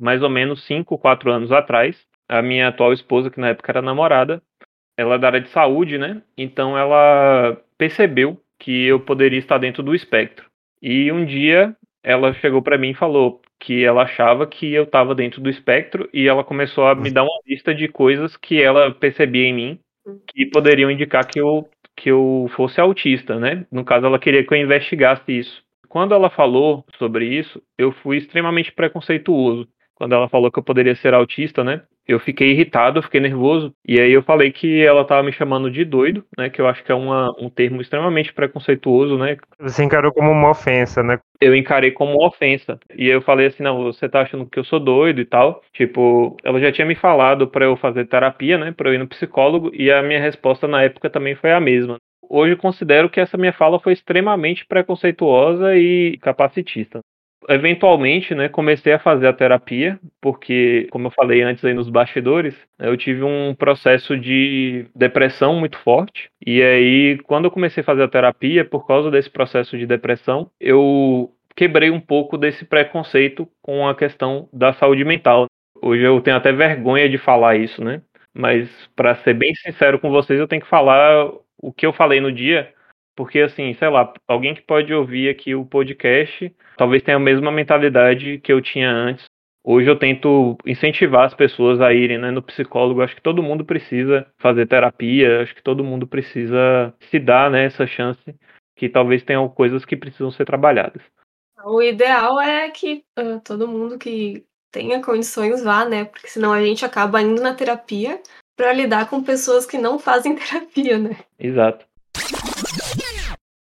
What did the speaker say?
mais ou menos 5, 4 anos atrás, a minha atual esposa, que na época era namorada, ela é da área de saúde, né? Então ela percebeu que eu poderia estar dentro do espectro. E um dia ela chegou para mim e falou que ela achava que eu estava dentro do espectro e ela começou a me dar uma lista de coisas que ela percebia em mim que poderiam indicar que eu que eu fosse autista, né? No caso ela queria que eu investigasse isso. Quando ela falou sobre isso, eu fui extremamente preconceituoso. Quando ela falou que eu poderia ser autista, né? eu fiquei irritado, fiquei nervoso, e aí eu falei que ela tava me chamando de doido, né? Que eu acho que é uma, um termo extremamente preconceituoso, né? Você encarou como uma ofensa, né? Eu encarei como uma ofensa. E eu falei assim, não, você tá achando que eu sou doido e tal. Tipo, ela já tinha me falado para eu fazer terapia, né? Pra eu ir no psicólogo, e a minha resposta na época também foi a mesma. Hoje considero que essa minha fala foi extremamente preconceituosa e capacitista eventualmente, né, comecei a fazer a terapia, porque, como eu falei antes aí nos bastidores, eu tive um processo de depressão muito forte. E aí, quando eu comecei a fazer a terapia, por causa desse processo de depressão, eu quebrei um pouco desse preconceito com a questão da saúde mental. Hoje eu tenho até vergonha de falar isso, né? Mas para ser bem sincero com vocês, eu tenho que falar o que eu falei no dia, porque, assim, sei lá, alguém que pode ouvir aqui o podcast talvez tenha a mesma mentalidade que eu tinha antes. Hoje eu tento incentivar as pessoas a irem né, no psicólogo. Acho que todo mundo precisa fazer terapia, acho que todo mundo precisa se dar né, essa chance, que talvez tenham coisas que precisam ser trabalhadas. O ideal é que uh, todo mundo que tenha condições vá, né? Porque senão a gente acaba indo na terapia para lidar com pessoas que não fazem terapia, né? Exato.